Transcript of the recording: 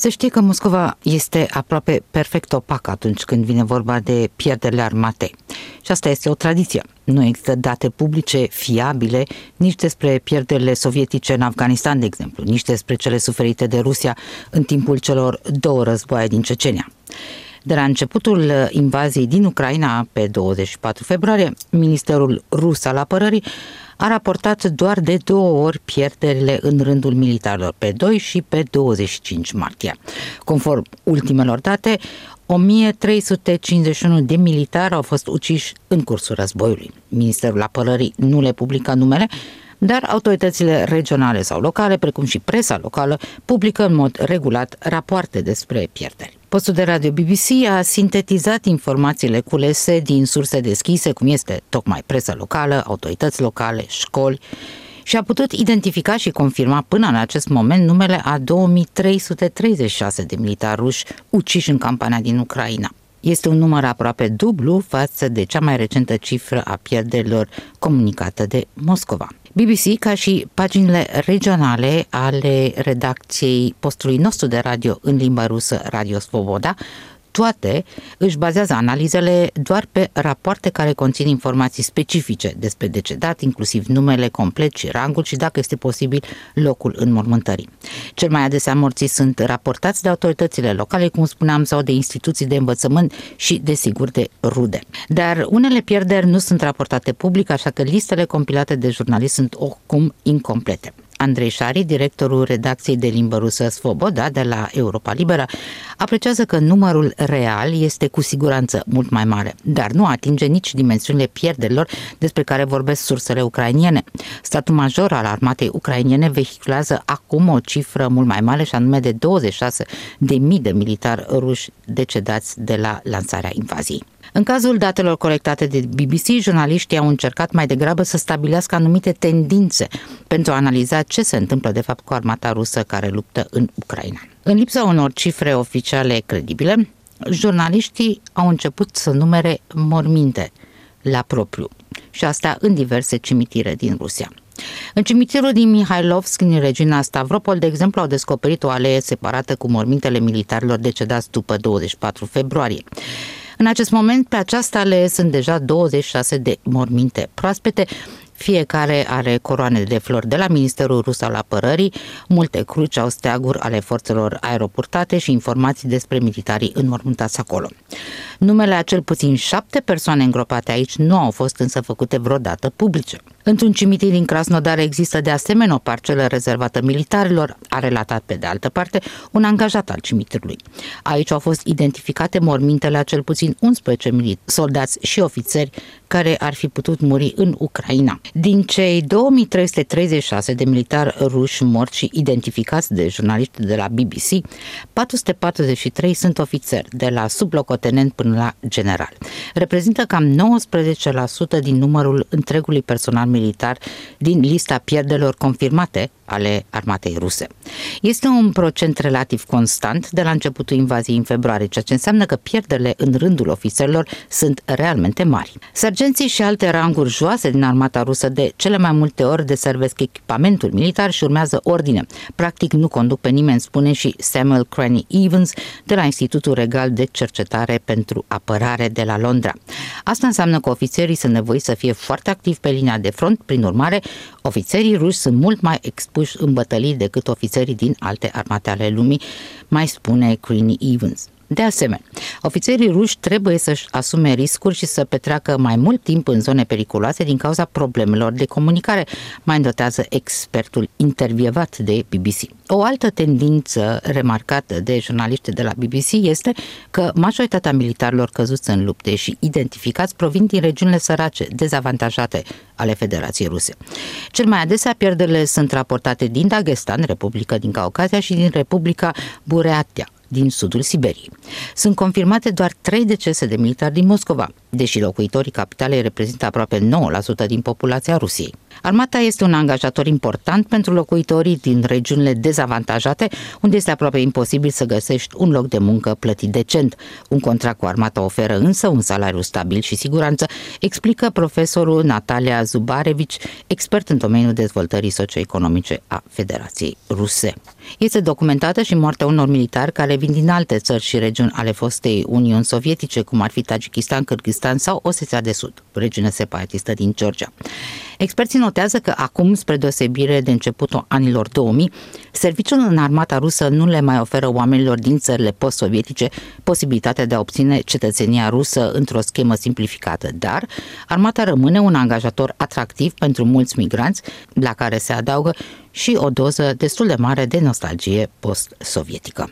Se știe că Moscova este aproape perfect opacă atunci când vine vorba de pierderile armate. Și asta este o tradiție. Nu există date publice fiabile nici despre pierderile sovietice în Afganistan, de exemplu, nici despre cele suferite de Rusia în timpul celor două războaie din Cecenia. De la începutul invaziei din Ucraina, pe 24 februarie, Ministerul Rus al Apărării a raportat doar de două ori pierderile în rândul militarilor, pe 2 și pe 25 martie. Conform ultimelor date, 1351 de militari au fost uciși în cursul războiului. Ministerul Apărării nu le publică numele, dar autoritățile regionale sau locale, precum și presa locală, publică în mod regulat rapoarte despre pierderi. Postul de radio BBC a sintetizat informațiile culese din surse deschise, cum este tocmai presa locală, autorități locale, școli, și a putut identifica și confirma până în acest moment numele a 2336 de militari ruși uciși în campania din Ucraina. Este un număr aproape dublu față de cea mai recentă cifră a pierderilor comunicată de Moscova. BBC, ca și paginile regionale ale redacției postului nostru de radio în limba rusă, Radio Svoboda, toate își bazează analizele doar pe rapoarte care conțin informații specifice despre decedat, inclusiv numele complet și rangul și, dacă este posibil, locul înmormântării. Cel mai adesea morții sunt raportați de autoritățile locale, cum spuneam, sau de instituții de învățământ și, desigur, de rude. Dar unele pierderi nu sunt raportate public, așa că listele compilate de jurnaliști sunt oricum incomplete. Andrei Șari, directorul redacției de limbă rusă Svoboda de la Europa Liberă, apreciază că numărul real este cu siguranță mult mai mare, dar nu atinge nici dimensiunile pierderilor despre care vorbesc sursele ucrainiene. Statul major al armatei ucrainiene vehiculează acum o cifră mult mai mare și anume de 26 de mii de militari ruși decedați de la lansarea invaziei. În cazul datelor colectate de BBC, jurnaliștii au încercat mai degrabă să stabilească anumite tendințe pentru a analiza ce se întâmplă de fapt cu armata rusă care luptă în Ucraina. În lipsa unor cifre oficiale credibile, jurnaliștii au început să numere morminte la propriu și asta în diverse cimitire din Rusia. În cimitirul din Mihailovsk, în regiunea Stavropol, de exemplu, au descoperit o alee separată cu mormintele militarilor decedați după 24 februarie. În acest moment, pe această alee sunt deja 26 de morminte proaspete, fiecare are coroane de flori de la Ministerul Rus al Apărării, multe cruci au steaguri ale forțelor aeroportate și informații despre militarii înmormântați acolo. Numele a cel puțin șapte persoane îngropate aici nu au fost însă făcute vreodată publice. Într-un cimitir din Krasnodar există de asemenea o parcelă rezervată militarilor, a relatat pe de altă parte un angajat al cimitirului. Aici au fost identificate mormintele a cel puțin 11 soldați și ofițeri care ar fi putut muri în Ucraina. Din cei 2336 de militari ruși morți și identificați de jurnaliști de la BBC, 443 sunt ofițeri, de la sublocotenent până la general. Reprezintă cam 19% din numărul întregului personal militar din lista pierderilor confirmate ale armatei ruse. Este un procent relativ constant de la începutul invaziei în februarie, ceea ce înseamnă că pierderile în rândul ofițerilor sunt realmente mari. Sergenții și alte ranguri joase din armata rusă de cele mai multe ori deservesc echipamentul militar și urmează ordine. Practic nu conduc pe nimeni, spune și Samuel Cranny Evans de la Institutul Regal de Cercetare pentru Apărare de la Londra. Asta înseamnă că ofițerii sunt nevoiți să fie foarte activi pe linia de front, prin urmare, ofițerii ruși sunt mult mai expuși în bătălii decât ofițerii din alte armate ale lumii, mai spune Queenie Evans. De asemenea, ofițerii ruși trebuie să-și asume riscuri și să petreacă mai mult timp în zone periculoase din cauza problemelor de comunicare, mai îndotează expertul intervievat de BBC. O altă tendință remarcată de jurnaliști de la BBC este că majoritatea militarilor căzuți în lupte și identificați provin din regiunile sărace, dezavantajate ale Federației Ruse. Cel mai adesea pierderile sunt raportate din Dagestan, Republica din Caucazia și din Republica Bureatia, din sudul Siberiei. Sunt confirmate doar trei decese de militari din Moscova, deși locuitorii capitalei reprezintă aproape 9% din populația Rusiei. Armata este un angajator important pentru locuitorii din regiunile dezavantajate, unde este aproape imposibil să găsești un loc de muncă plătit decent. Un contract cu armata oferă însă un salariu stabil și siguranță, explică profesorul Natalia Zubarevici, expert în domeniul dezvoltării socioeconomice a Federației Ruse. Este documentată și moartea unor militari care vin din alte țări și regiuni ale fostei Uniuni Sovietice, cum ar fi Tajikistan, Kyrgyzstan sau Osetia de Sud, regiune separatistă din Georgia. Experții notează că acum, spre deosebire de începutul anilor 2000, serviciul în armata rusă nu le mai oferă oamenilor din țările post-sovietice posibilitatea de a obține cetățenia rusă într-o schemă simplificată, dar armata rămâne un angajator atractiv pentru mulți migranți, la care se adaugă și o doză destul de mare de nostalgie post-sovietică.